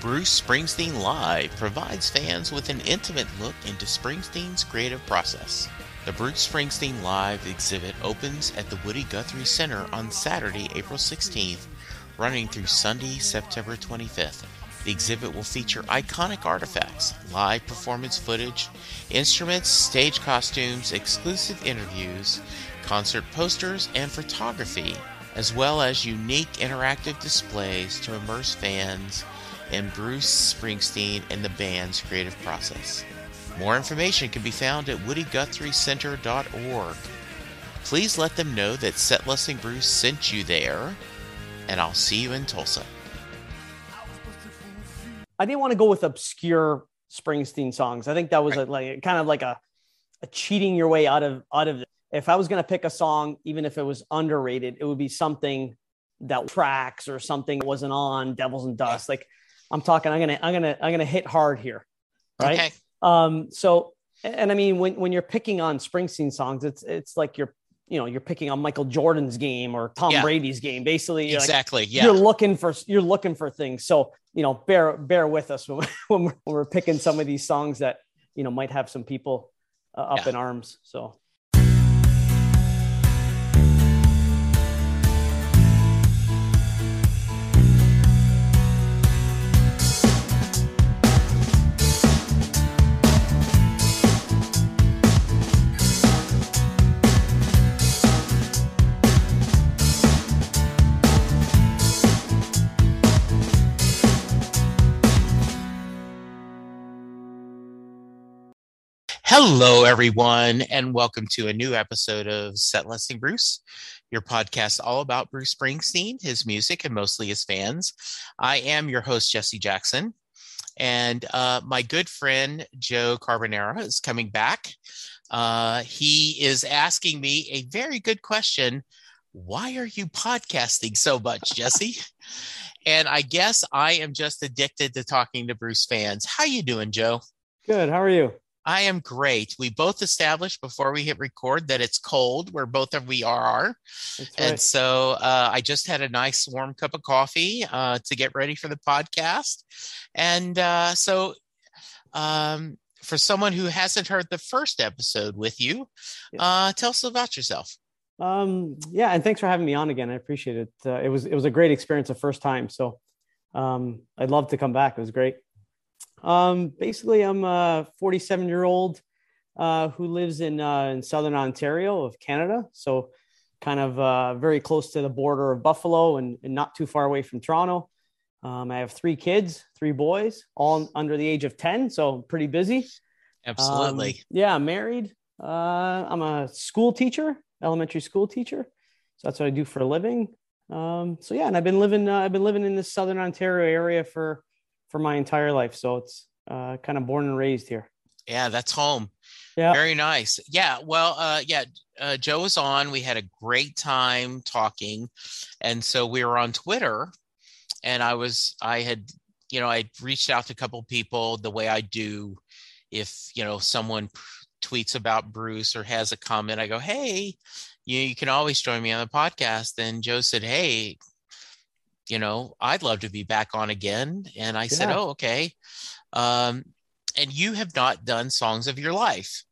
Bruce Springsteen Live provides fans with an intimate look into Springsteen's creative process. The Bruce Springsteen Live exhibit opens at the Woody Guthrie Center on Saturday, April 16th, running through Sunday, September 25th. The exhibit will feature iconic artifacts, live performance footage, instruments, stage costumes, exclusive interviews, concert posters, and photography, as well as unique interactive displays to immerse fans in Bruce Springsteen and the band's creative process. More information can be found at woodyguthrieCenter.org. Please let them know that Set Listing Bruce sent you there, and I'll see you in Tulsa. I didn't want to go with obscure Springsteen songs. I think that was Right. a, like kind of like a, a cheating your way out of out of. If I was going to pick a song, even if it was underrated, it would be something that tracks or something wasn't on Devils and Dust. Like I'm talking, I'm gonna I'm gonna I'm gonna hit hard here, right? Okay. Um, so, and I mean, when, when you're picking on Springsteen songs, it's, it's like you're, you know, you're picking on Michael Jordan's game or Tom Yeah. Brady's game. Basically, you're like, Exactly. Yeah. you're looking for, you're looking for things. So, you know, bear, bear with us when, when, we're, when we're picking some of these songs that, you know, might have some people uh, up Yeah. in arms. So, Hello, everyone, and welcome to a new episode of Set Listing Bruce, your podcast all about Bruce Springsteen, his music, and mostly his fans. I am your host, Jesse Jackson, and uh, my good friend Joe Carbonara is coming back. Uh, he is asking me a very good question Why are you podcasting so much, Jesse? and I guess I am just addicted to talking to Bruce fans. How you doing, Joe? good. How are you? I am great. We both established before we hit record that it's cold where both of we are. That's And so uh, I just had a nice warm cup of coffee uh, to get ready for the podcast. And uh, so um, for someone who hasn't heard the first episode with you, uh, tell us about yourself. Um, yeah. And thanks for having me on again. I appreciate it. Uh, it was, it was a great experience the first time. So, um, I'd love to come back. It was great. Um, basically, I'm a 47 year old uh, who lives in uh, in southern Ontario of Canada, so kind of uh, very close to the border of Buffalo and, and not too far away from Toronto. Um, I have three kids, three boys, all under the age of 10, so pretty busy. Absolutely. Um, yeah, I'm married. Uh, I'm a school teacher, elementary school teacher. So that's what I do for a living. Um, so yeah, and I've been living, uh, I've been living in this Southern Ontario area for, for my entire life. So it's uh, kind of born and raised here. yeah, that's home. Yeah. Very nice. Yeah. Well, uh, yeah, uh, Joe was on. We had a great time talking. And so we were on Twitter and I was, I had, you know, I reached out to a couple people the way I do if, you know, someone tweets about Bruce or has a comment, I go, Hey, you, you can always join me on the podcast. And Joe said, Hey, you know, I'd love to be back on again. And I said, Oh, okay. Um, and you have not done songs of your life.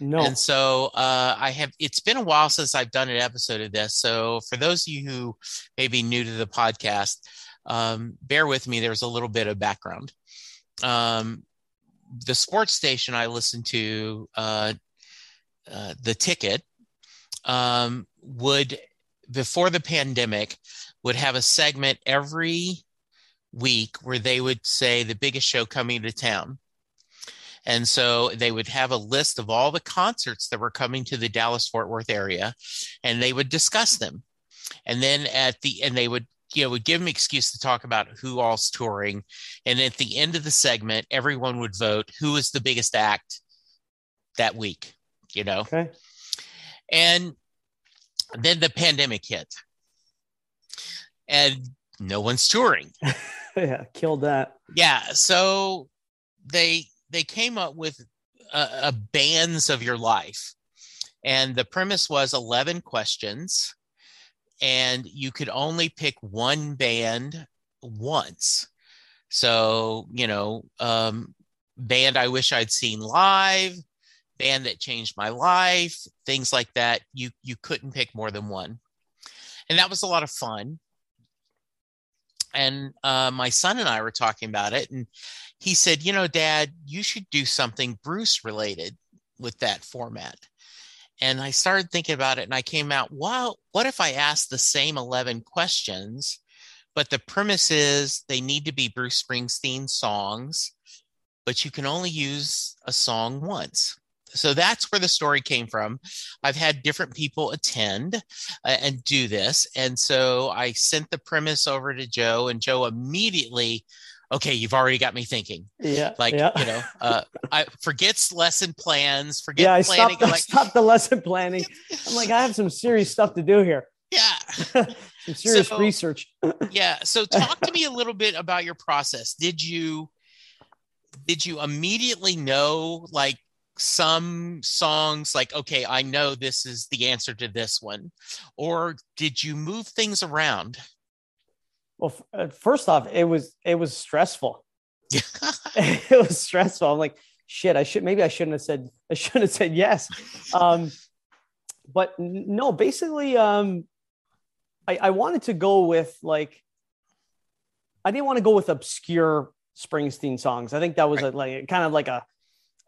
No. And so uh, I have, it's been a while since I've done an episode of this. So for those of you who may be new to the podcast, um, bear with me. There's a little bit of background. Um, the sports station I listen to, uh, uh, the ticket, um, would, before the pandemic, would have a segment every week where they would say the biggest show coming to town. And so they would have a list of all the concerts that were coming to the Dallas Fort Worth area and they would discuss them. And then at the and they would you know would give them excuse to talk about who all's touring. And at the end of the segment, everyone would vote who was the biggest act that week, you know. okay. And then the pandemic hit. And no one's touring. yeah. Killed that. Yeah, so they they came up with a, a bands of your life, and the premise was eleven questions, and you could only pick one band once. So, you know, um, band I wish I'd seen live, band that changed my life, things like that. You you couldn't pick more than one. And that was a lot of fun. And uh, my son and I were talking about it, and he said, You know, dad, you should do something Bruce related with that format. And I started thinking about it, and I came out, Well, what if I asked the same 11 questions? But the premise is they need to be Bruce Springsteen songs, but you can only use a song once so that's where the story came from. I've had different people attend uh, and do this. And so I sent the premise over to Joe, and Joe immediately, okay, you've already got me thinking. Yeah. Like, yeah. you know, uh, I forgets lesson plans, forget yeah, I planning. stopped, I like, stopped the lesson planning. I'm like, I have some serious stuff to do here. yeah. some serious So- research. yeah. So talk to me a little bit about your process. Did you did you immediately know like some songs like okay i know this is the answer to this one or did you move things around Well, f- uh, first off, it was it was stressful. it was stressful. I'm like, shit. I should maybe I shouldn't have said I shouldn't have said yes. Um, but no, basically, um, I, I wanted to go with like I didn't want to go with obscure Springsteen songs. I think that was a, like kind of like a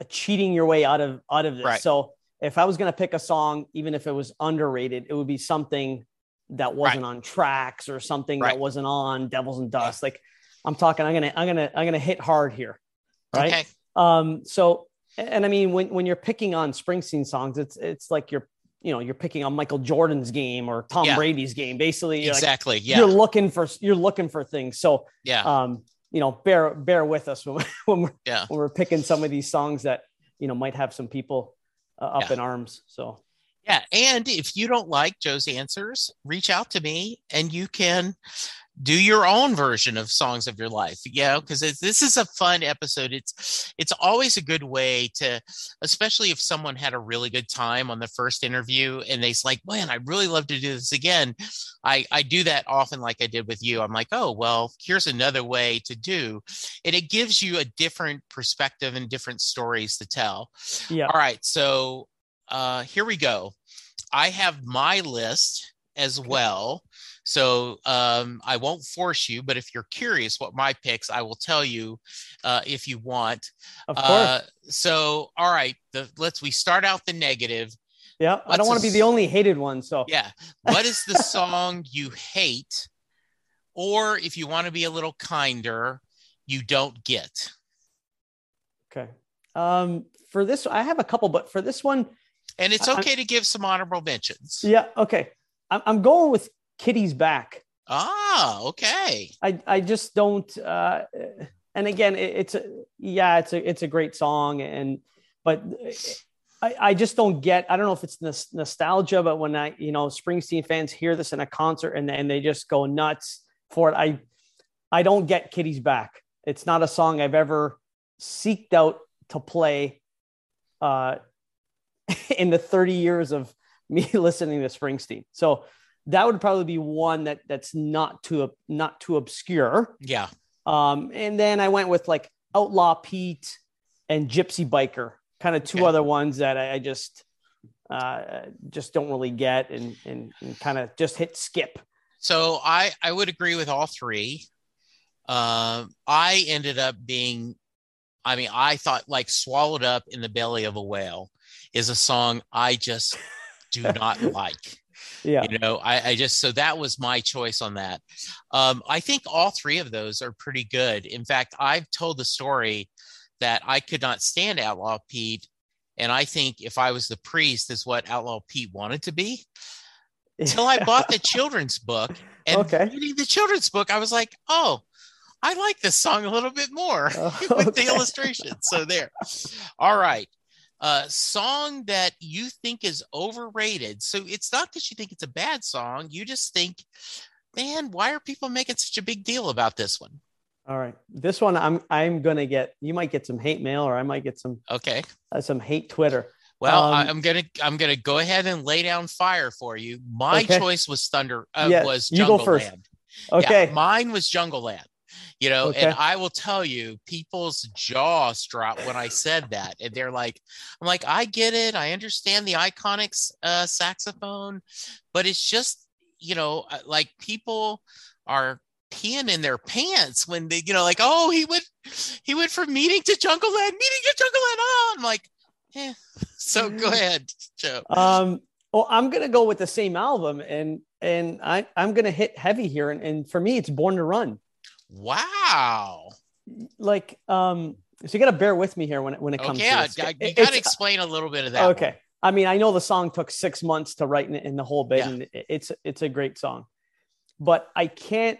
cheating your way out of out of this. Right. So if I was gonna pick a song, even if it was underrated, it would be something that wasn't on tracks or something Right. that wasn't on Devils and Dust. Like I'm talking, I'm gonna I'm gonna I'm gonna hit hard here. Right. okay Um, so, and I mean, when, when you're picking on Springsteen songs, it's, it's like you're, you know, you're picking on Michael Jordan's game or Tom Yeah. Brady's game. Basically, you're like, exactly yeah you're looking for, you're looking for things. So, yeah um, you know, bear, bear with us when, when we're, Yeah. when we're picking some of these songs that, you know, might have some people uh, up Yeah. in arms. So, yeah and if you don't like joe's answers reach out to me and you can do your own version of songs of your life yeah because this is a fun episode. It's it's always a good way to especially if someone had a really good time on the first interview and they's like man i'd really love to do this again. I i do that often like i did with you. I'm like oh well here's another way to do it. and it gives you a different perspective and different stories to tell. Yeah. all right so uh here we go. I have my list as well so um, I won't force you, but if you're curious what my picks, I will tell you uh, if you want. Of course. Uh, so all right, the, let's we start out the negative. yeah. I don't want to be the only hated one. So, Yeah, what is the song you hate, or if you want to be a little kinder, you don't get? okay. Um, for this, I have a couple, but for this one, And it's okay to give some honorable mentions. yeah. Okay. I'm, I'm going with Kitty's back. Ah, okay. I I just don't. Uh, and again, it, it's a yeah, it's a it's a great song, and but I I just don't get. I don't know if it's nos- nostalgia, but when I you know Springsteen fans hear this in a concert and and they just go nuts for it. I I don't get Kitty's back. It's not a song I've ever seeked out to play. Uh, in the 30 years of me listening to Springsteen, so that would probably be one that that's not too not too obscure. Yeah. Um, and then I went with like Outlaw Pete and Gypsy Biker, kind of two Okay. other ones that I, I just uh, just don't really get and and, and kind of just hit skip. So I I would agree with all three. Um, I ended up being, I mean, I thought like "Swallowed Up in the Belly of a Whale" is a song I just do not like. Yeah, You know, I, I just so that was my choice on that. Um, I think all three of those are pretty good. In fact, I've told the story that I could not stand Outlaw Pete, and I think if I was the priest, is what Outlaw Pete wanted to be until I bought the children's book. And Okay. reading the children's book, I was like, oh, I like this song a little bit more Oh, with the okay. illustrations. So there. All right. Uh, song that you think is overrated. So it's not that you think it's a bad song. You just think, man, why are people making such a big deal about this one? All right, this one I'm I'm gonna get. You might get some hate mail, or I might get some Okay. uh, some hate Twitter. Well, Um, I'm gonna I'm gonna go ahead and lay down fire for you. My Okay. choice was Thunder uh, Yeah, was you go Jungle first. Land. Yeah, Okay, mine was Jungleland. You know Okay. and i will tell you people's jaws drop when i said that and they're like i'm like i get it i understand the iconic uh, saxophone but it's just you know uh, like people are peeing in their pants when they you know like oh he went he went from meeting to jungleland meeting to jungleland oh i'm like eh. so go ahead joe Um, well, I'm gonna go with the same album, and and I I'm gonna hit heavy here, and, and for me, it's Born to Run. Wow Like, um, so you gotta bear with me here when it when it comes okay to this. I, you got to explain a little bit of that okay. I mean, I know the song took six months to write in, in the whole bit, Yeah. and it's it's a great song, but I can't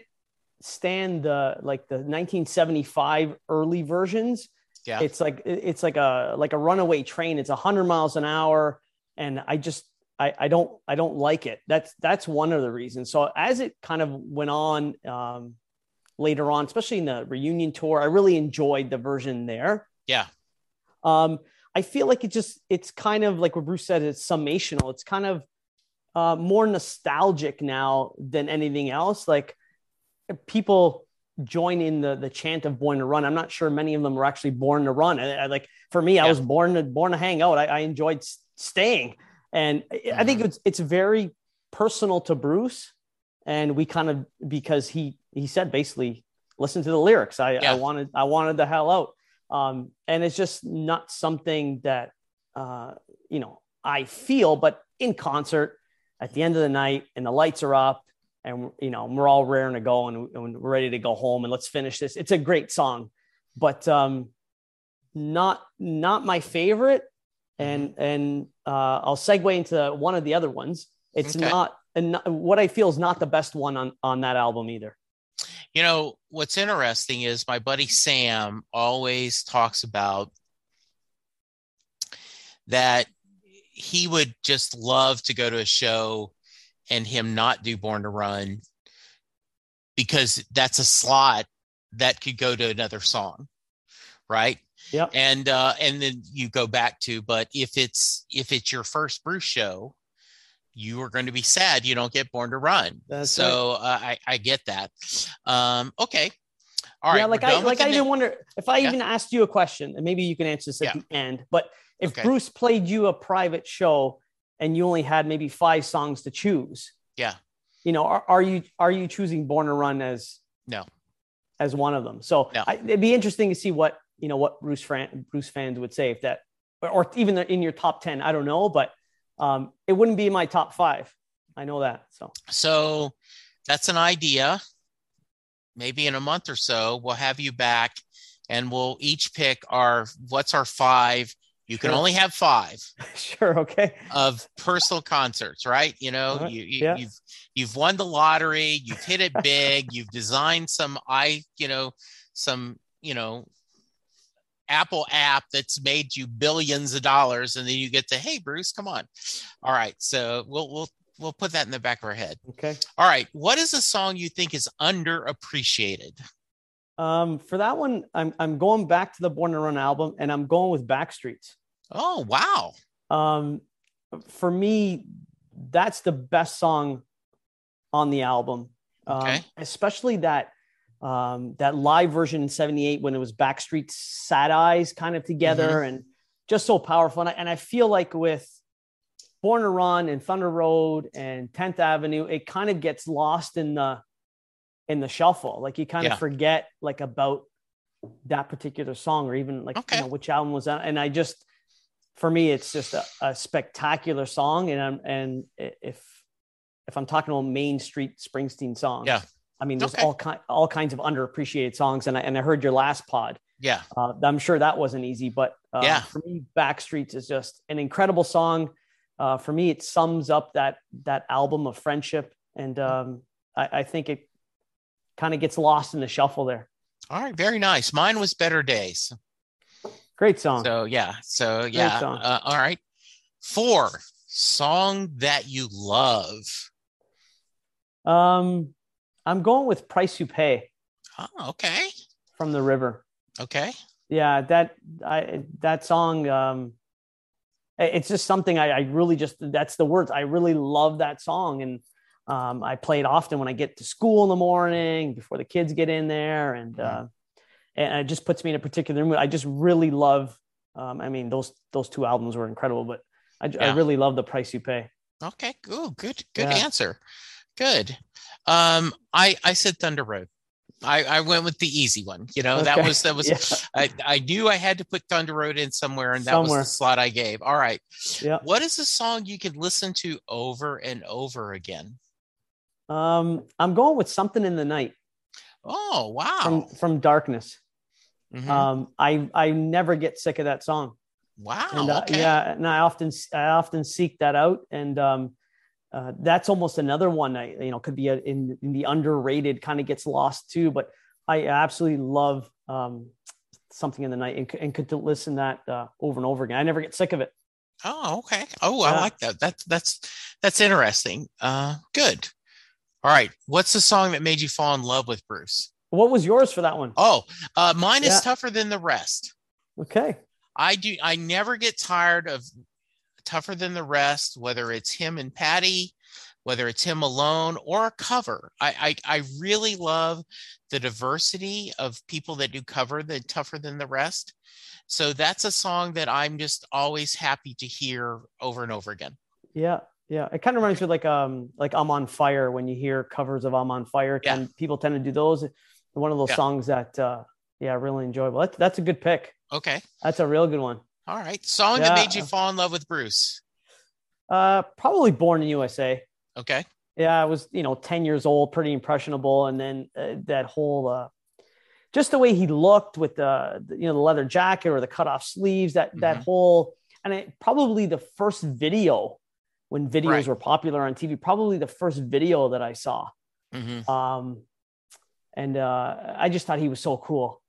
stand the like the 1975 early versions. Yeah. It's like it's like a like a runaway train. It's 100 miles an hour, and I just I, I don't I don't like it. That's that's one of the reasons. So as it kind of went on um, later on, especially in the reunion tour, I really enjoyed the version there. Yeah. Um, I feel like it just it's kind of like what Bruce said. It's summational. It's kind of uh, more nostalgic now than anything else. Like people join in the the chant of "Born to Run." I'm not sure many of them were actually born to run. I, I- like for me, I was born to born to hang out. I, I enjoyed staying, and I- I think Mhm. it's it's very personal to Bruce, and we kind of because he he said basically listen to the lyrics. I, Yeah. I wanted I wanted the hell out, um, and it's just not something that uh, you know I feel, but in concert at the end of the night and the lights are up and you know we're all raring to go and, and we're ready to go home and let's finish this it's a great song but um not not my favorite and Mm-hmm. and uh i'll segue into one of the other ones it's Okay. not and not- what i feel is not the best one on on that album either You know, what's interesting is my buddy Sam always talks about that he would just love to go to a show and him not do Born to Run because that's a slot that could go to another song, right? Yep. And uh, and then you go back to, but if it's if it's your first Bruce show, you are going to be sad you don't get Born to Run. That's so uh, I I get that. Um, okay. All right. yeah like i like i even wonder if i Yeah. even asked you a question and maybe you can answer this at Yeah. the end but if Okay. bruce played you a private show and you only had maybe five songs to choose Yeah. you know are, are you are you choosing born to run as No. as one of them so No. I, it'd be interesting to see what you know what bruce Fran, bruce fans would say if that or, or even in your top 10 i don't know but um it wouldn't be my top five i know that so So that's an idea. Maybe in a month or so, we'll have you back and we'll each pick our what's our five. You can Sure. only have five sure okay of personal concerts, right? You know, you, you Yeah. you've you've won the lottery, you've hit it big, you've designed some i, you know, some, you know, Apple app that's made you billions of dollars, and then you get to, hey, Bruce, come on. All right. So we'll we'll we'll put that in the back of our head. okay All right. What is a song you think is underappreciated? um for that one i'm i'm going back to the born to run album and i'm going with backstreets Oh, wow. um for me that's the best song on the album um, Okay. especially that um that live version in 78 when it was backstreet sad eyes kind of together and just so powerful and I, and I feel like with born to run and thunder road and 10th avenue it kind of gets lost in the in the shuffle like you kind Yeah. of forget like about that particular song or even like Okay. you know which album was that and i just for me it's just a, a spectacular song and i'm and if if i'm talking about main street springsteen songs Yeah. I mean there's Okay. all kind all kinds of underappreciated songs and i and i heard your last pod Yeah. uh, i'm sure that wasn't easy but uh, Yeah. for me backstreets is just an incredible song uh, for me it sums up that that album of friendship and um, I, I think it kind of gets lost in the shuffle there All right. Very nice. Mine was Better Days. great song So, yeah. So, yeah. Uh, all right. Four, song that you love. um, i'm going with price you pay Oh, okay. from the river Okay. yeah that i that song um it's just something I, I really just that's the words i really love that song and Um, I play it often when I get to school in the morning before the kids get in there, and uh, and it just puts me in a particular mood. I just really love. Um, I mean, those those two albums were incredible, but I, yeah. I really love the price you pay. Okay, good, good, good yeah. answer. Good. Um, I I said Thunder Road. I, I went with the easy one. You know, okay. that was that was yeah. I, I knew I had to put Thunder Road in somewhere, and that somewhere. was the slot I gave. All right. Yeah. What is a song you could listen to over and over again? Um, I'm going with something in the night. Oh wow! From from Darkness. Mm-hmm. Um, I I never get sick of that song. Wow. And, uh, okay. Yeah, and I often I often seek that out, and um, uh, that's almost another one. I you know could be a, in, in the underrated, kind of gets lost too. But I absolutely love um, something in the night, and, and could listen that uh, over and over again. I never get sick of it. Oh, okay. Oh, I like that. That's that's that's interesting. Uh, good. All right. What's the song that made you fall in love with Bruce? What was yours for that one? Oh, uh, mine is yeah. tougher than the rest. Okay. I do. I never get tired of tougher than the rest, whether it's him and Patty, whether it's him alone or a cover. I, I, I really love the diversity of people that do cover the tougher than the rest. So that's a song that I'm just always happy to hear over and over again. Yeah. Yeah. It kind of reminds me like um like I'm on fire when you hear covers of I'm on fire. Yeah. people tend to do those. One of those yeah. songs that uh yeah, really enjoyable. That's that's a good pick. Okay. That's a real good one. All right. Song yeah. that made you fall in love with Bruce. Uh probably Born in USA. Okay. Yeah, I was, you know, 10 years old, pretty impressionable and then uh, that whole uh just the way he looked with the, the, you know the leather jacket or the cut off sleeves that mm-hmm. that whole and it, probably the first video when videos right. were popular on TV probably the first video that I saw mm-hmm. um and uh I just thought he was so cool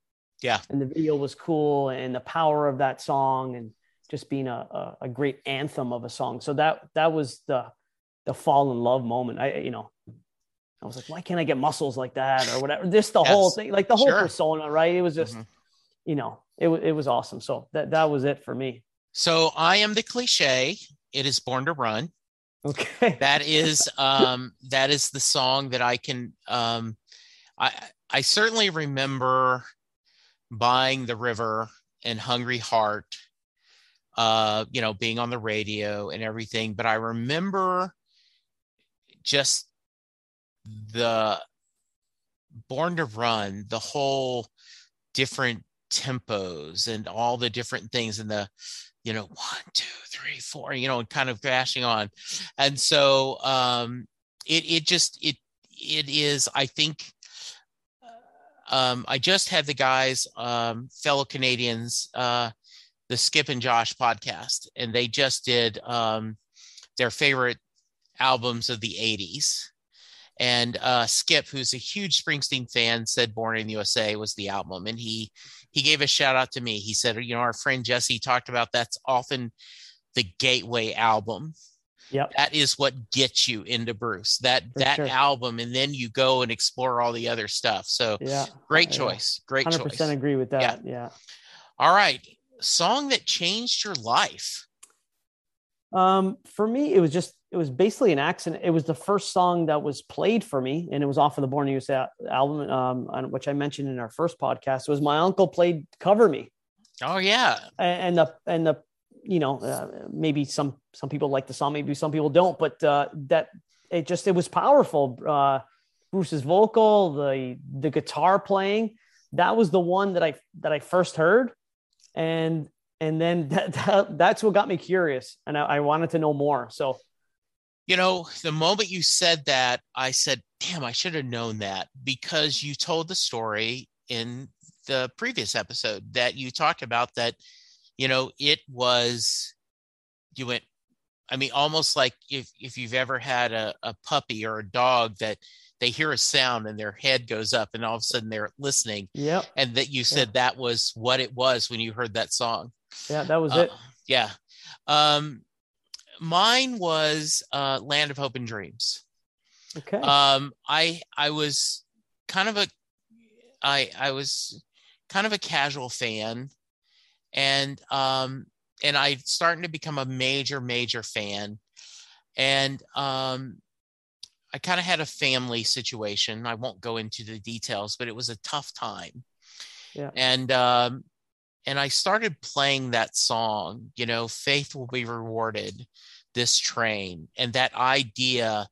yeah. And the video was cool and the power of that song and just being a, a, a, great anthem of a song. So that that was the the fall in love moment. I you know, I was like, why can't I get muscles like that or whatever? This the yes. whole thing, like the whole sure. persona, right? It was just, mm-hmm. you know, it it was awesome. So that that was it for me. So I am the cliche. It is born to run. Okay. That is um that is the song that I can um I I certainly remember buying the river and hungry heart uh you know being on the radio and everything. But i remember just the born to run the whole different tempos and all the different things and the you know one two three four you know kind of crashing on. And so um it it just it it is i think um, I just had the guys, um, fellow Canadians, uh, the Skip and Josh podcast, and they just did um, their favorite albums of the 80s. And uh, Skip, who's a huge Springsteen fan, said "Born in the USA" was the album, and he he gave a shout out to me. He said, "You know, our friend Jesse talked about that's often the gateway album Yep. That is what gets you into Bruce. That For that sure. album, and then you go and explore all the other stuff. So yeah, great choice. Great 100% choice. agree with that. Yeah. yeah. All right. Song that changed your life. Um, for me, it was just it was basically an accident. It was the first song that was played for me, and it was off of the Born USA album, um, which I mentioned in our first podcast. It was my uncle played "Cover Me." Oh yeah, and the and the you know, uh, maybe some some people like the song, maybe some people don't, but uh, that it just it was powerful. Uh, Bruce's vocal, the the guitar playing, that was the one that I that I first heard, and and then that, that that's what got me curious, and I, I wanted to know more. So, you know, the moment you said that, I said, "Damn, I should have known that," because you told the story in the previous episode that you talked about that you know, it was, you went, I mean, almost like if, if you've ever had a, a puppy or a dog that they hear a sound and their head goes up and all of a sudden they're listening. Yeah. And that you said that was what it was when you heard that song. Yeah, that was uh, it. Yeah. Um, mine was uh, Land of Hope and Dreams. Okay. Um, I I was kind of a I I was kind of a casual fan and um, and I starting to become a major major fan, and um, I kind of had a family situation. I won't go into the details, but it was a tough time. Yeah. And um, and I started playing that song, you know, faith will be rewarded, this train, and that idea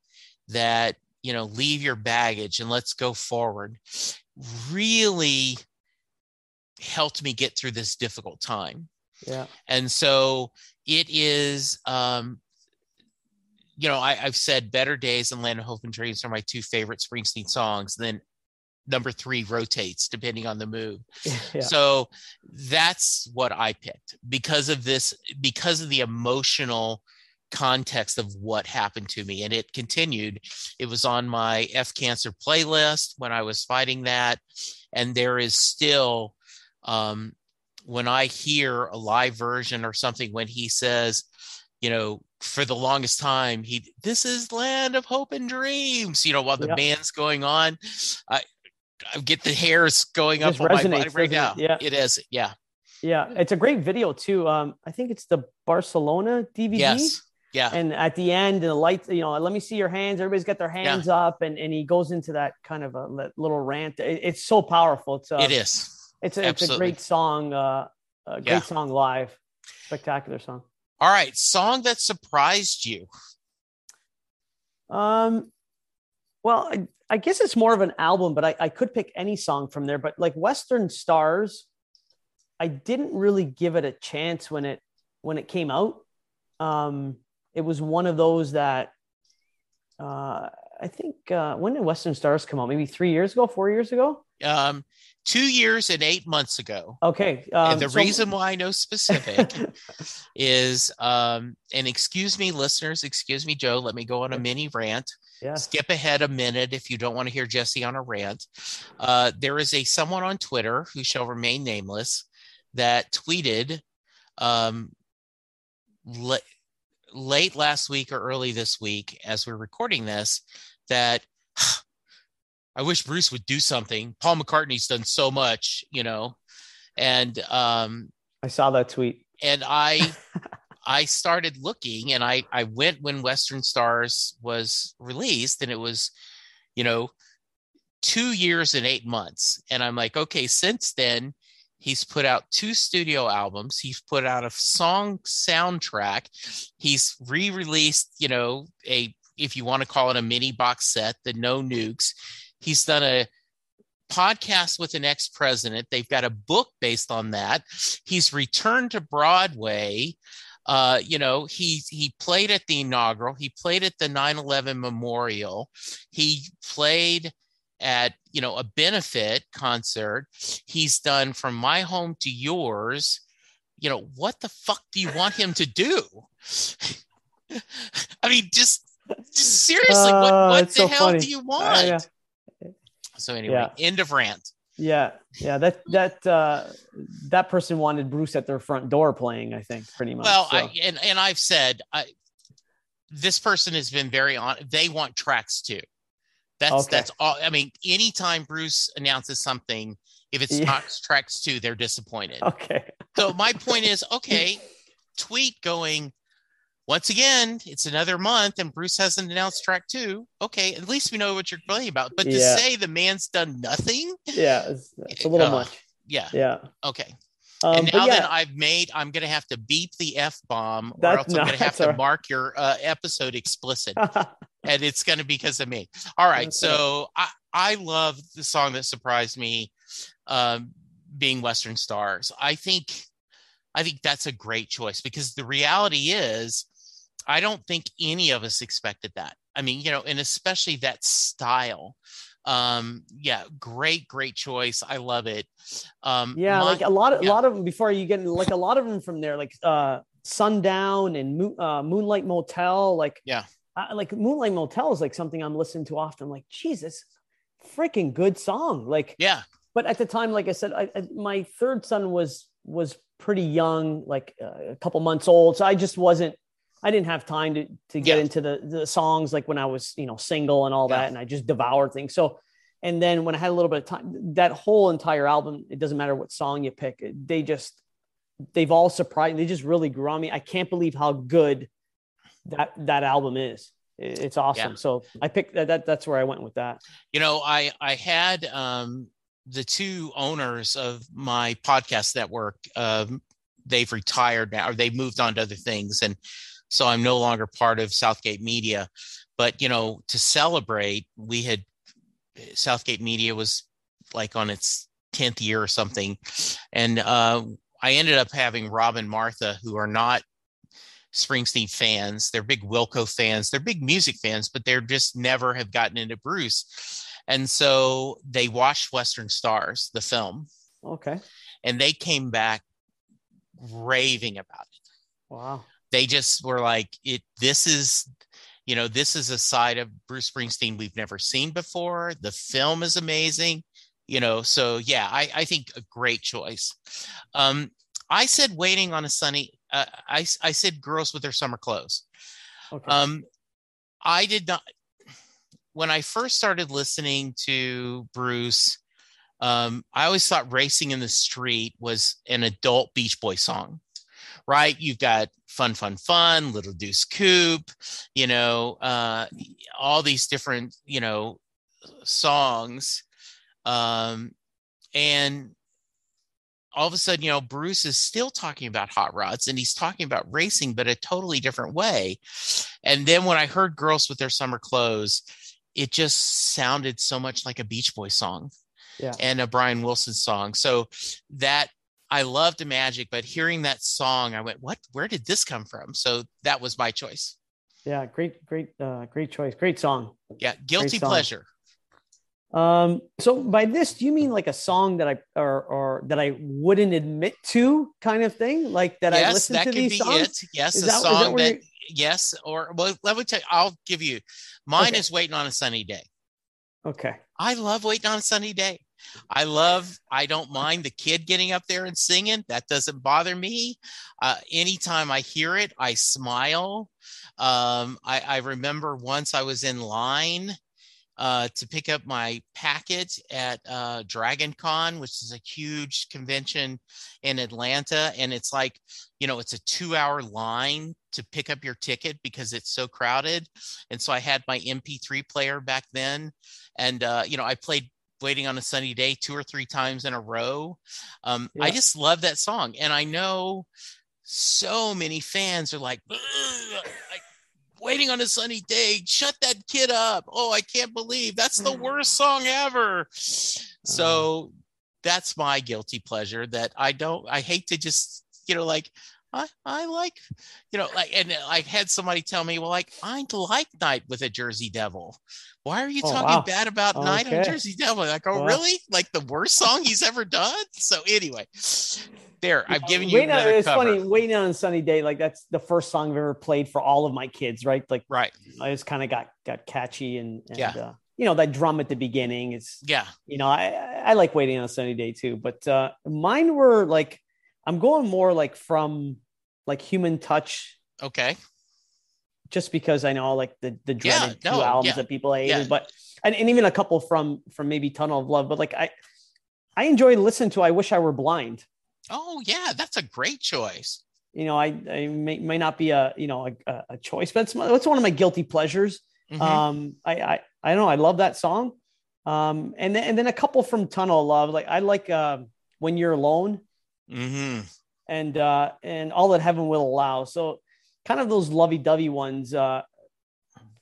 that, you know, leave your baggage and let's go forward really helped me get through this difficult time. Yeah. And so it is, um, you know, I, have said Better Days and Land of Hope and Dreams are my two favorite Springsteen songs. Then number three rotates depending on the mood. Yeah. So that's what I picked because of this, because of the emotional context of what happened to me. And it continued. It was on my F Cancer playlist when I was fighting that. And there is still, um, when I hear a live version or something, when he says, you know, for the longest time, he this is land of hope and dreams, you know, while the yeah. band's going on. I, I get the hairs going up on my body right now. It? Yeah, it is. Yeah, yeah, it's a great video too. Um, I think it's the Barcelona DVD. Yes. Yeah. And at the end, and the lights, you know, let me see your hands. Everybody's got their hands yeah. up, and, and he goes into that kind of a little rant. It, it's so powerful. It's uh, it is. It's a, it's a great song. Uh, a great yeah. song live. Spectacular song. All right, song that surprised you. Um, well, I, I guess it's more of an album, but I, I could pick any song from there. But like Western Stars, I didn't really give it a chance when it when it came out. Um, it was one of those that uh, I think uh, when did Western Stars come out? Maybe three years ago, four years ago. Um, two years and eight months ago. Okay. Um, and the so... reason why I know specific is, um, and excuse me, listeners, excuse me, Joe, let me go on a mini rant. Yeah. Skip ahead a minute if you don't want to hear Jesse on a rant. Uh, there is a someone on Twitter who shall remain nameless that tweeted um, le- late last week or early this week, as we're recording this, that I wish Bruce would do something. Paul McCartney's done so much, you know, and um, I saw that tweet, and I I started looking, and I I went when Western Stars was released, and it was, you know, two years and eight months, and I'm like, okay, since then. He's put out two studio albums. He's put out a song soundtrack. He's re-released, you know, a if you want to call it a mini box set, the No Nukes. He's done a podcast with an ex president. They've got a book based on that. He's returned to Broadway. Uh, you know, he he played at the inaugural. He played at the 9/11 memorial. He played at you know a benefit concert. He's done from my home to yours. You know what the fuck do you want him to do? I mean, just, just seriously, uh, what, what the so hell funny. do you want? Uh, yeah. So anyway, yeah. end of rant. Yeah, yeah. That that uh, that person wanted Bruce at their front door playing. I think pretty much. Well, so. I, and and I've said I, this person has been very on. They want tracks too. That's okay. that's all. I mean, anytime Bruce announces something, if it's yeah. not tracks two, they're disappointed. Okay. so my point is, okay, tweet going once again, it's another month and Bruce hasn't announced track two. Okay, at least we know what you're playing about. But to yeah. say the man's done nothing, yeah, it's, it's a little uh, much. Yeah, yeah. Okay. Um, and now yeah. that I've made, I'm going to have to beep the f bomb, or else I'm going to have to right. mark your uh, episode explicit, and it's going to be because of me. All right, that's so right. I I love the song that surprised me, um, being Western Stars. I think I think that's a great choice because the reality is I don't think any of us expected that. I mean, you know, and especially that style. Um, yeah, great, great choice. I love it. Um, yeah, my, like a lot of yeah. a lot of them before you get like a lot of them from there, like uh Sundown and Mo- uh, Moonlight Motel. Like, yeah, like Moonlight Motel is like something I'm listening to often. I'm like, Jesus, freaking good song. Like, yeah. But at the time, like I said, I, I, my third son was was pretty young, like uh, a couple months old, so I just wasn't I didn't have time to to get yeah. into the the songs like when I was you know single and all yeah. that, and I just devoured things. So, and then when I had a little bit of time, that whole entire album, it doesn't matter what song you pick, they just they've all surprised. They just really grew on me. I can't believe how good that that album is. it's awesome. Yeah. So I picked that, that. That's where I went with that. You know, I I had um, the two owners of my podcast network. Um, they've retired now, or they've moved on to other things, and so I'm no longer part of Southgate Media. But you know, to celebrate, we had Southgate Media was like on its 10th year or something, and uh, I ended up having Rob and Martha, who are not Springsteen fans. They're big Wilco fans. They're big music fans, but they're just never have gotten into Bruce. And so they watched Western Stars, the film. Okay. And they came back raving about it. Wow. They just were like, it this is, you know, this is a side of Bruce Springsteen we've never seen before. The film is amazing. You know, so yeah, I, I think a great choice. Um, I said waiting on a sunny uh, I, I said girls with their summer clothes. Okay. Um, I did not, when I first started listening to Bruce, um, I always thought Racing in the Street was an adult Beach Boy song, right? You've got Fun, Fun, Fun, Little Deuce Coupe, you know, uh, all these different, you know, songs. Um, and all of a sudden, you know, Bruce is still talking about hot rods and he's talking about racing, but a totally different way. And then when I heard Girls with Their Summer Clothes, it just sounded so much like a Beach Boy song yeah. and a Brian Wilson song. So that I loved the magic, but hearing that song, I went, what, where did this come from? So that was my choice. Yeah. Great, great, uh, great choice. Great song. Yeah. Guilty song. pleasure. Um, so by this, do you mean like a song that I or or that I wouldn't admit to, kind of thing? Like that yes, I listen that to these songs? It. Yes, is a that, song that, that yes, or well, let me tell you, I'll give you. Mine okay. is "Waiting on a Sunny Day." Okay. I love "Waiting on a Sunny Day." I love. I don't mind the kid getting up there and singing. That doesn't bother me. Uh, anytime I hear it, I smile. Um, I, I remember once I was in line uh, to pick up my packet at uh, Dragon Con, which is a huge convention in Atlanta. And it's like, you know, it's a two hour line to pick up your ticket because it's so crowded. And so I had my MP3 player back then. And, uh, you know, I played Waiting on a Sunny Day two or three times in a row. Um, yeah. I just love that song. And I know so many fans are like, waiting on a sunny day. Shut that kid up. Oh, I can't believe that's the worst song ever. So that's my guilty pleasure that I don't, I hate to just, you know, like, I, I like, you know, like, and I had somebody tell me, well, like, I like Night with a Jersey Devil. Why are you oh, talking wow. bad about okay. Night on Jersey Devil? Like, oh, wow. really? Like the worst song he's ever done? So anyway, there, I've given you. On, it's cover. funny. Waiting on a sunny day, like that's the first song I've ever played for all of my kids, right? Like, right. I just kind of got got catchy and, and yeah. Uh, you know that drum at the beginning is yeah you know i i like waiting on a sunny day too but uh mine were like i'm going more like from like human touch okay just because i know like the the dreaded yeah, no, two albums yeah. that people hated yeah. but and, and even a couple from from maybe tunnel of love but like i i enjoy listening to i wish i were blind Oh yeah, that's a great choice. You know, I, I may, may not be a you know a, a choice, but it's, it's one of my guilty pleasures. Mm-hmm. Um, I, I I don't know, I love that song. Um, and then and then a couple from Tunnel of Love, like I like uh, when you're alone, mm-hmm. and uh, and all that heaven will allow. So kind of those lovey-dovey ones. Uh,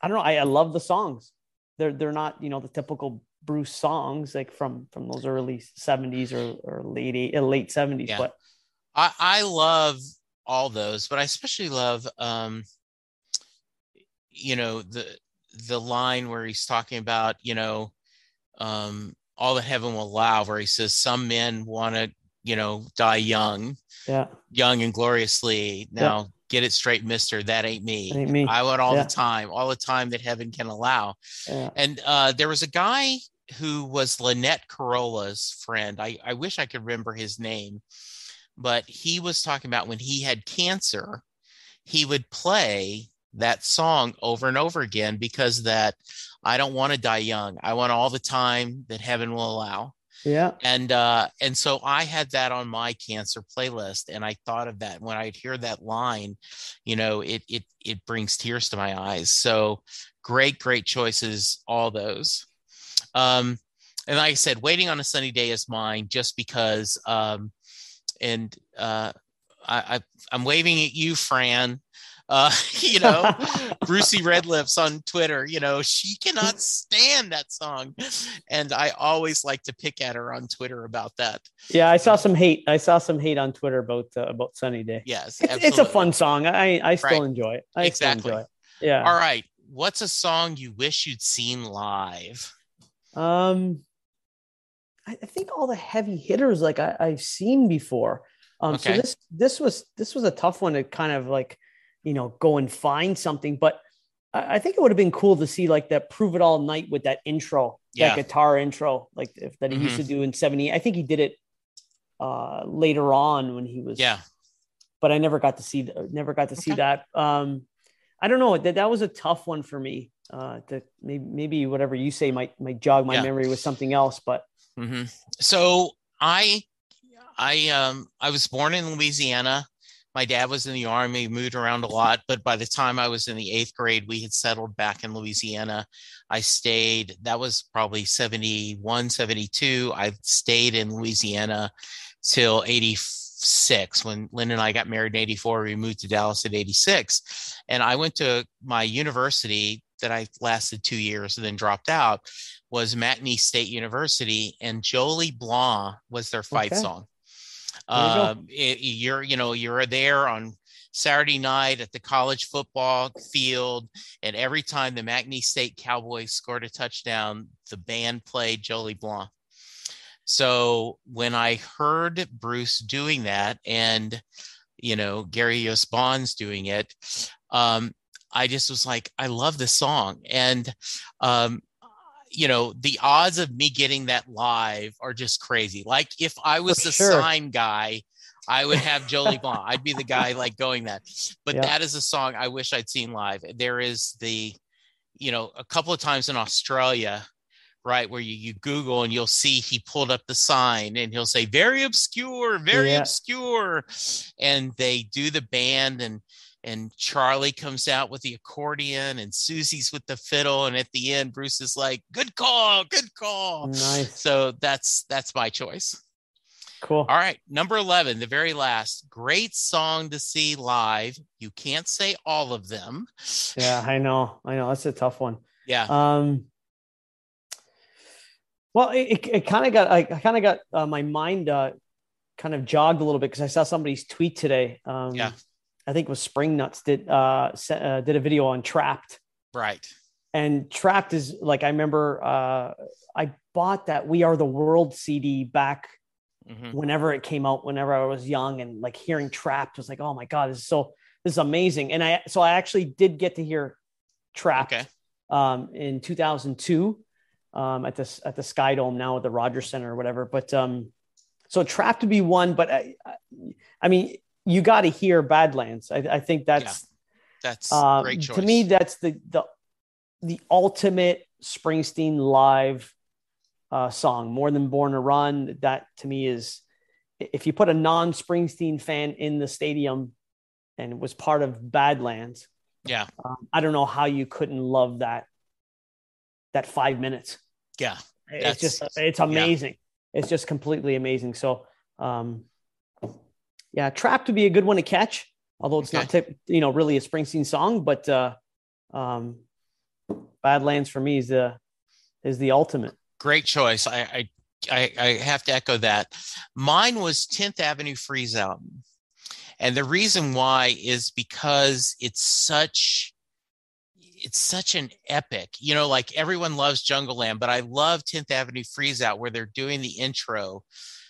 I don't know. I, I love the songs. They're they're not you know the typical Bruce songs like from from those early 70s or, or late eight, uh, late 70s yeah. but I, I love all those but I especially love um you know the the line where he's talking about you know um all that heaven will allow where he says some men want to you know die young yeah young and gloriously now yeah. get it straight mister that ain't me, that ain't me. i want all yeah. the time all the time that heaven can allow yeah. and uh there was a guy who was Lynette Carola's friend. I, I wish I could remember his name, but he was talking about when he had cancer, he would play that song over and over again because that I don't want to die young. I want all the time that heaven will allow. Yeah. And uh and so I had that on my cancer playlist and I thought of that when I'd hear that line, you know, it it it brings tears to my eyes. So great great choices all those. Um and like I said, waiting on a sunny day is mine just because um and uh I, I I'm waving at you, Fran. Uh, you know, Brucey Redlips on Twitter, you know, she cannot stand that song. And I always like to pick at her on Twitter about that. Yeah, I saw some hate. I saw some hate on Twitter about uh, about Sunny Day. Yes. It's, it's, a fun song. I I still Right. enjoy it. I Exactly. still enjoy it. Yeah. All right. What's a song you wish you'd seen live? Um, I, think all the heavy hitters like I, I've seen before. Um, so this this was this was a tough one to kind of like, you know, go and find something. But I, I think it would have been cool to see like that "Prove It All" night with that intro, Yeah. that guitar intro, like if, that he used to do in 70. I think he did it uh later on when he was Yeah. but I never got to see never got to see that. Um, I don't know that that was a tough one for me. Uh, that maybe maybe whatever you say might might jog my Yeah. memory with something else, but hmm So I, I, um, I was born in Louisiana. My dad was in the army, moved around a lot, but by the time I was in the eighth grade, we had settled back in Louisiana. I stayed, that was probably 71, 72. I stayed in Louisiana till 86 when Lynn and I got married in 84. We moved to Dallas at 86. And I went to my university that I lasted two years and then dropped out was McNeese State University, and Jolie Blanc was their fight Okay. song. You um, it, you're you know, you're there on Saturday night at the college football field, and every time the McNeese State Cowboys scored a touchdown, the band played Jolie Blanc. So when I heard Bruce doing that, and you know Gary U.S. Bonds doing it, um, I just was like, I love this song, and um, you know the odds of me getting that live are just crazy. Like if I was For the sure. sign guy, I would have Jolie Blanc. I'd be the guy like going that. But Yeah. that is a song I wish I'd seen live. There is the, you know, a couple of times in Australia, right, where you, you Google and you'll see he pulled up the sign and he'll say very obscure, very Yeah. obscure, and they do the band and and Charlie comes out with the accordion and Susie's with the fiddle and at the end Bruce is like good call, good call. nice, So that's that's my choice. cool. All right, number 11, the very last. Great song to see live. You can't say all of them. Yeah, I know, I know. That's a tough one. Yeah. Um, well, it, it, kind of got I, I kind of got uh, my mind uh, kind of jogged a little bit because I saw somebody's tweet today. Um, Yeah. I think it was Spring Nuts did uh, uh did a video on Trapped. Right. and trapped is like i remember uh i bought that we are the world cd back Mhm. whenever it came out whenever i was young and like hearing trapped was like oh my god this is so this is amazing and i so i actually did get to hear trapped Okay. um in 2002 um at this at the sky dome now at the rogers center or whatever but um so trapped to be one but i i, I mean you got to hear badlands I, I think that's That's um, great choice. To me, that's the the the ultimate Springsteen live uh, song. More than Born to Run. That to me is if you put a non Springsteen fan in the stadium and was part of Badlands, yeah. um, I don't know how you couldn't love that that five minutes. Yeah. It's just it's amazing. It's just completely amazing. So um yeah, Trap would be a good one to catch, although it's not tip, you know really a Springsteen song, but uh um Badlands for me is the is the ultimate. Great choice. I, I I I have to echo that. Mine was 10th Avenue Freeze Out. And the reason why is because it's such it's such an epic. You know, like everyone loves Jungleland, but I love 10th Avenue Freeze Out where they're doing the intro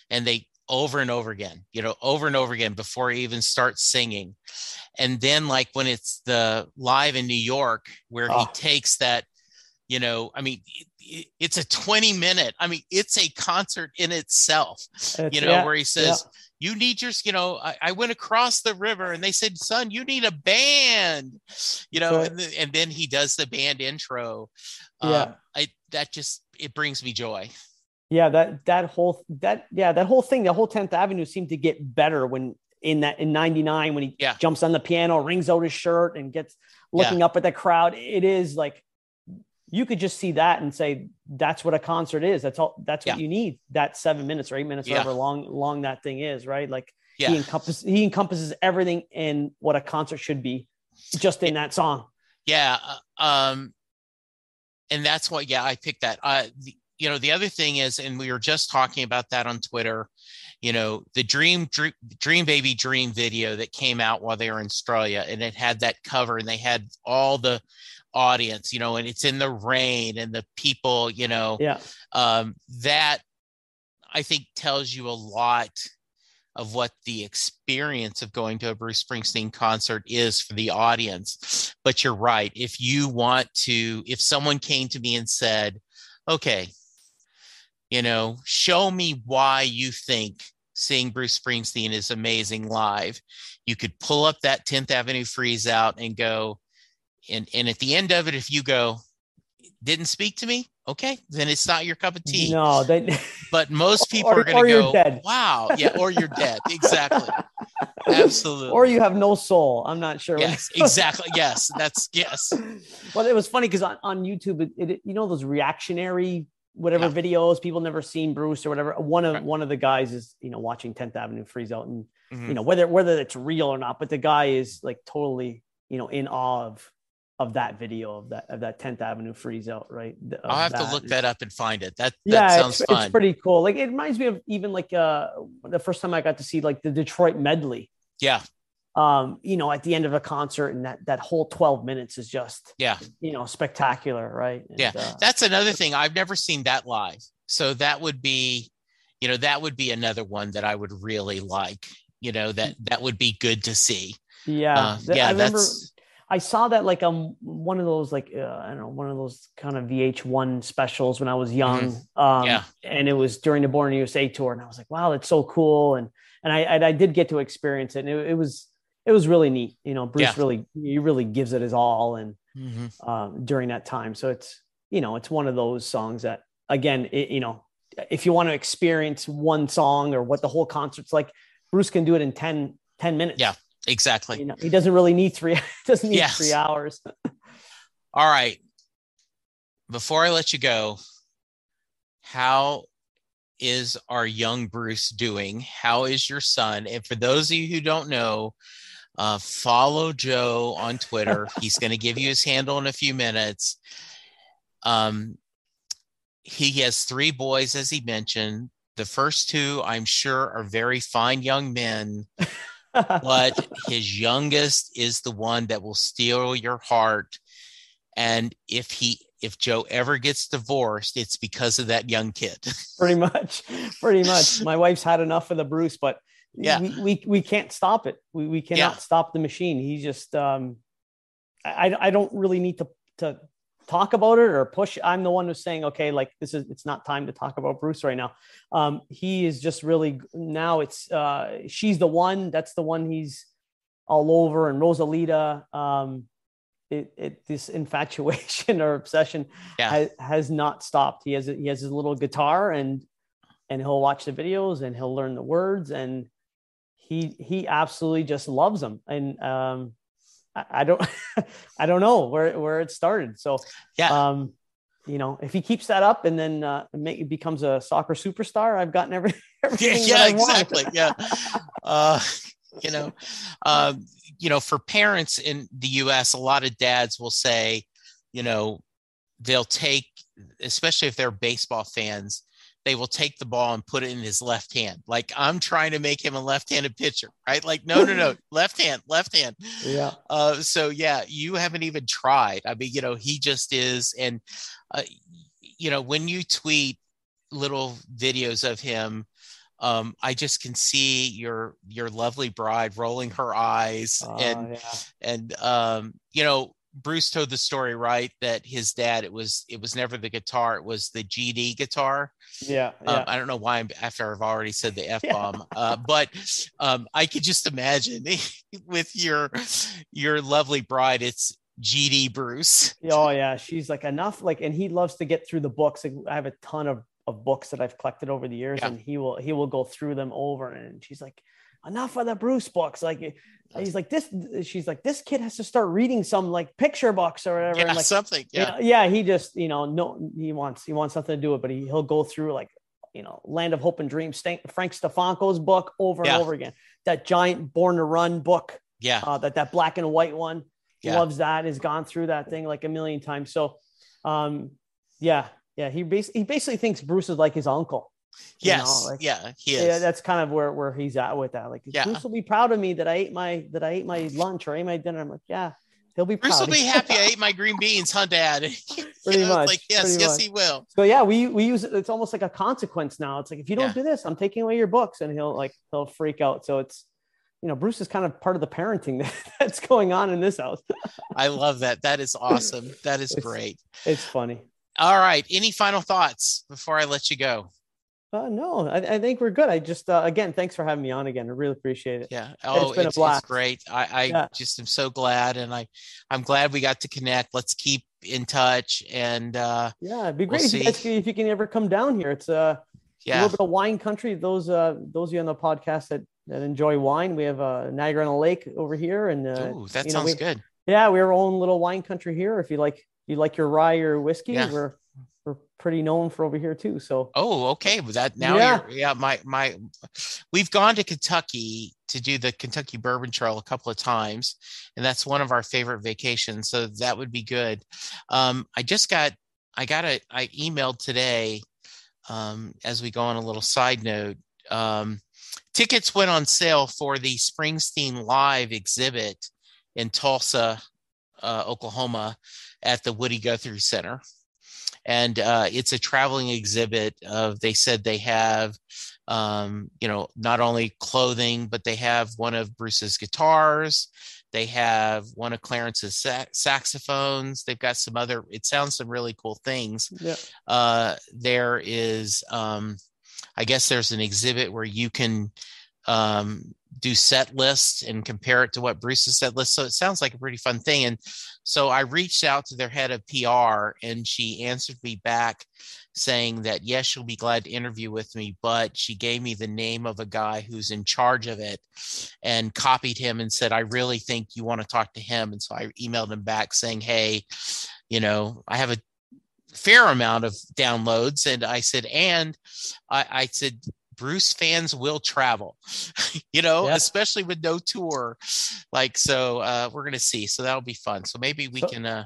and they over and over again, you know, over and over again before he even starts singing. And then like when it's the live in New York where he Oh. takes that, you know, I mean, it- it- it's a 20 minute, I mean, it's a concert in itself, you know, yeah, where he says, you need your, you know, I, I went across the river and they said, son, you need a band, you know, Right. and, the- and then he does the band intro. Yeah. Um, I, that just, it brings me joy. Yeah, that that whole that yeah that whole thing, the whole Tenth Avenue seemed to get better when in that in '99 when he yeah. jumps on the piano, wrings out his shirt, and gets looking yeah. up at the crowd. It is like you could just see that and say that's what a concert is. That's all. That's what yeah. you need. That seven minutes or eight minutes, yeah. however long long that thing is, right? Like he encompasses he encompasses everything in what a concert should be, just in that song. Yeah, uh, um, and that's what. Yeah, I picked that. Uh, the, you know, the other thing is, and we were just talking about that on Twitter. You know, the Dream Dream, Dream Baby Dream video that came out while they were in Australia, and it had that cover, and they had all the audience, you know, and it's in the rain and the people, you know, yeah, um, that I think tells you a lot of what the experience of going to a Bruce Springsteen concert is for the audience. But you're right. If you want to, if someone came to me and said, okay, you know, show me why you think seeing Bruce Springsteen is amazing live, you could pull up that 10th Avenue freeze out and go, and and at the end of it if you go didn't speak to me? Okay then it's not your cup of tea. No they, but most people or, are going to go dead. wow yeah or you're dead. Exactly. Absolutely. Or you have no soul. I'm not sure yes exactly. Yes that's yes. Well it was funny because on, on youtube it, it, you know those reactionary whatever yeah. videos people never seen bruce or whatever one of right. one of the guys is you know watching 10th avenue freeze out and mm-hmm. you know whether whether it's real or not but the guy is like totally you know in awe of of that video of that of that 10th Avenue freeze out, right? I'll have that. to look that up and find it. That, that yeah, sounds it's, fun. It's pretty cool. Like it reminds me of even like uh the first time I got to see like the Detroit medley. Yeah. Um, you know, at the end of a concert and that that whole 12 minutes is just yeah, you know, spectacular, right? And, yeah. Uh, That's another thing. I've never seen that live. So that would be, you know, that would be another one that I would really like. You know, that that would be good to see. Yeah. Uh, yeah, I remember I saw that like um one of those like uh, I don't know one of those kind of VH1 specials when I was young. Mm-hmm. Um, yeah. And it was during the Born USA tour, and I was like, wow, that's so cool. And and I and I did get to experience it, and it, it was it was really neat. You know, Bruce yeah. really he really gives it his all, and mm-hmm. um, during that time, so it's you know it's one of those songs that again it, you know if you want to experience one song or what the whole concert's like, Bruce can do it in 10, 10 minutes. Yeah. Exactly. You know, he doesn't really need three. doesn't need yes. three hours. All right. Before I let you go, how is our young Bruce doing? How is your son? And for those of you who don't know, uh, follow Joe on Twitter. He's going to give you his handle in a few minutes. Um, he has three boys, as he mentioned. The first two, I'm sure, are very fine young men but his youngest is the one that will steal your heart. And if he if Joe ever gets divorced, it's because of that young kid. pretty much. Pretty much. My wife's had enough of the Bruce, but yeah, we, we, we can't stop it. We, we cannot yeah. stop the machine. He just, um, I, I don't really need to, to talk about it or push. I'm the one who's saying, okay, like this is, it's not time to talk about Bruce right now. Um, he is just really now it's, uh, she's the one, that's the one he's all over and Rosalita, um, it, it, this infatuation or obsession yeah. has, has not stopped. He has, he has his little guitar and, and he'll watch the videos and he'll learn the words and he, he absolutely just loves them. And, um, I don't I don't know where where it started. So yeah, um, you know, if he keeps that up and then uh, make, becomes a soccer superstar, I've gotten every, everything. Yeah, yeah exactly. yeah, uh, you know, um, you know, for parents in the U.S., a lot of dads will say, you know, they'll take, especially if they're baseball fans, they will take the ball and put it in his left hand. Like I'm trying to make him a left-handed pitcher, right? Like, no, no, no, left hand, left hand. Yeah. Uh, so yeah, you haven't even tried. I mean, you know, he just is. And, uh, you know, when you tweet little videos of him, um, I just can see your your lovely bride rolling her eyes oh, and yeah. and um, you know Bruce told the story right that his dad it was it was never the guitar it was the GD guitar. Yeah, um, yeah. I don't know why I'm after I've already said the f bomb, yeah. uh, but um, I could just imagine with your your lovely bride. It's GD Bruce. Oh yeah, she's like enough like, and he loves to get through the books. Like, I have a ton of of books that I've collected over the years, Yeah. and he will he will go through them over, and she's like, enough of the Bruce books. Like he's like this. She's like this kid has to start reading some like picture books or whatever. Yeah, like, something. you Yeah. know, yeah, he just you know no he wants he wants something to do it, but he he'll go through like you know Land of Hope and Dreams, Frank Stefanko's book over Yeah. and over again. That giant Born to Run book, Yeah. uh, that that black and white one. Yeah. Loves that. Has gone through that thing like a million times. So, um, yeah, yeah. He basically he basically thinks Bruce is like his uncle. You know, Yes. like- yeah. He is. yeah, that's kind of where, where he's at with that. Like Yeah. Bruce will be proud of me that I ate my that I ate my lunch or ate my dinner. I'm like, yeah, he'll be Bruce proud. will be happy I ate my green beans, huh, Dad? Pretty know, much, Like, yes, pretty yes, much. he will. So yeah, we we use it. It's almost like a consequence now. It's like if you don't Yeah. do this, I'm taking away your books, and he'll like he'll freak out. So it's you know Bruce is kind of part of the parenting that's going on in this house. I love that. That is awesome. That is It's- great. It's funny. All right. Any final thoughts before I let you go? Uh, no, I, I think we're good. I just uh, again, thanks for having me on again. I really appreciate it. Yeah. Oh, it's been a blast. it's great. I, I Yeah. just am so glad, and I, I'm glad we got to connect. Let's keep in touch, and uh, Yeah, it'd be We'll great if, you if you can ever come down here. It's uh, a little bit of wine country. Those uh, those of you on the podcast that, that enjoy wine, we have uh, Niagara on the Lake over here, and uh, Ooh, that you know, sounds we- good. yeah, we're our own little wine country here. If you like, you like your rye or whiskey, Yeah. we're we're pretty known for over here too. So Oh, okay. Well, that now Yeah. you're yeah. My my, we've gone to Kentucky to do the Kentucky Bourbon Trail a couple of times, and that's one of our favorite vacations. So that would be good. Um, I just got I got a I emailed today. Um, as we go on a little side note, um, tickets went on sale for the Springsteen live exhibit in Tulsa, uh, Oklahoma, at the Woody Guthrie Center and uh, it's a traveling exhibit of they said they have um, you know not only clothing but they have one of bruce's guitars. They have one of clarence's sa- saxophones. They've got some other it sounds some really cool things. Yeah, uh, there is um, i guess there's an exhibit where you can um, do set lists and compare it to what bruce's set list so it sounds like a pretty fun thing and so i reached out to their head of pr and she answered me back saying that yes she'll be glad to interview with me but she gave me the name of a guy who's in charge of it and copied him and said i really think you want to talk to him and so i emailed him back saying hey you know i have a fair amount of downloads and i said and i, I said bruce fans will travel you know Yeah. especially with no tour like so uh we're gonna see so that'll be fun so maybe we So- can uh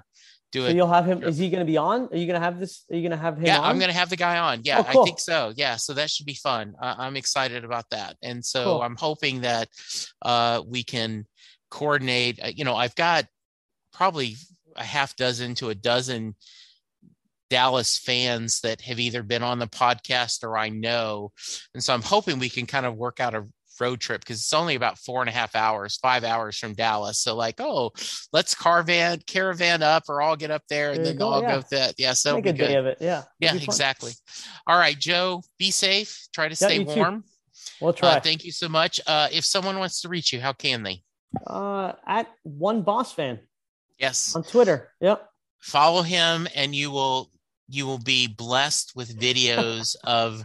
do so it you'll have him. Is he going to be on? Are you going to have this? Are you going to have him? yeah on? i'm gonna have the guy on yeah Oh, cool. i think so yeah so that should be fun uh, i'm excited about that and so Cool. i'm hoping that uh we can coordinate uh, you know i've got probably a half dozen to a dozen dallas fans that have either been on the podcast or i know and so i'm hoping we can kind of work out a road trip because it's only about four and a half hours five hours from dallas so like oh let's caravan caravan up or i'll get up there and There then go, i'll yeah. go that yeah so Make a good day of it. Yeah. yeah, it'd be fun. exactly. All right, Joe, be safe. Try to Yeah, stay you too. warm. We'll try. Uh, thank you so much. Uh, if someone wants to reach you, how can they? uh, at one boss fan Yes, on Twitter. Yep. follow him, and you will you will be blessed with videos of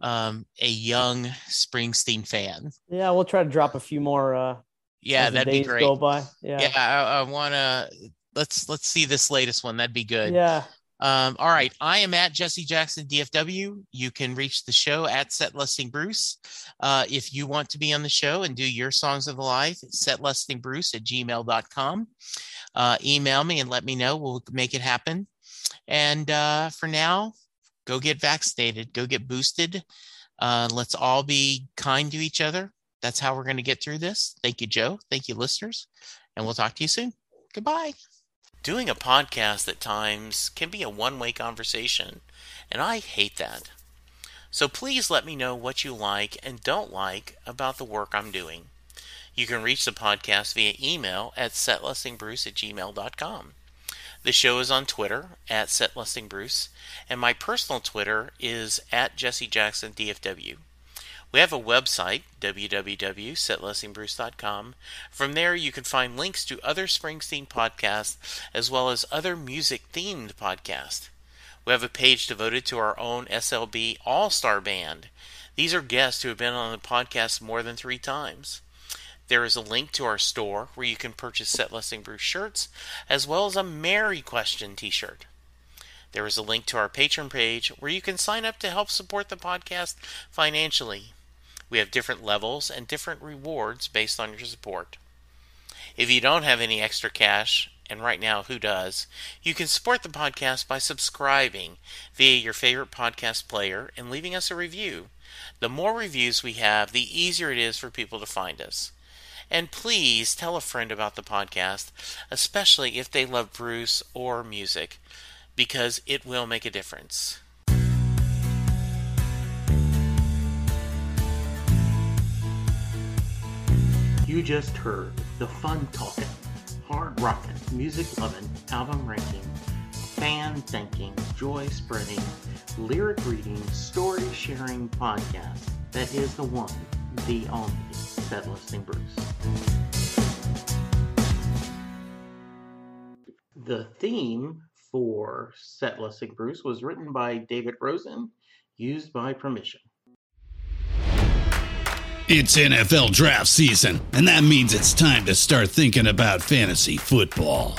um, a young Springsteen fan. Yeah, we'll try to drop a few more. Uh, Yeah, that'd be great. Go by. Yeah. Yeah, I, I want to. Let's let's see this latest one. That'd be good. Yeah. Um, all right. I am at Jesse Jackson DFW. You can reach the show at Set Listing Bruce. Uh, if you want to be on the show and do your songs of the life, setlistingbruce at gmail.com. Uh, email me and let me know. We'll make it happen. And uh, for now, go get vaccinated, go get boosted. Uh, let's all be kind to each other. That's how we're going to get through this. Thank you, Joe. Thank you, listeners. And we'll talk to you soon. Goodbye. Doing a podcast at times can be a one way conversation, and I hate that. So please let me know what you like and don't like about the work I'm doing. You can reach the podcast via email at setlistingbruce at gmail.com. The show is on Twitter at setlistingbruce, and my personal Twitter is at jessejacksondfw. We have a website, www.setlistingbruce.com. From there, you can find links to other Springsteen podcasts as well as other music themed podcasts. We have a page devoted to our own SLB All Star Band. These are guests who have been on the podcast more than three times. There is a link to our store where you can purchase Set Listing Bruce shirts, as well as a Mary Question t shirt. There is a link to our Patreon page where you can sign up to help support the podcast financially. We have different levels and different rewards based on your support. If you don't have any extra cash, and right now, who does? You can support the podcast by subscribing via your favorite podcast player and leaving us a review. The more reviews we have, the easier it is for people to find us. And please tell a friend about the podcast, especially if they love Bruce or music, because it will make a difference. You just heard the fun talking, hard rocking, music loving, album ranking, fan thinking, joy spreading, lyric reading, story sharing podcast that is the one, the only Set Listing Bruce. The theme for Set Bruce was written by David Rosen, used by permission. It's NFL draft season, and that means it's time to start thinking about fantasy football.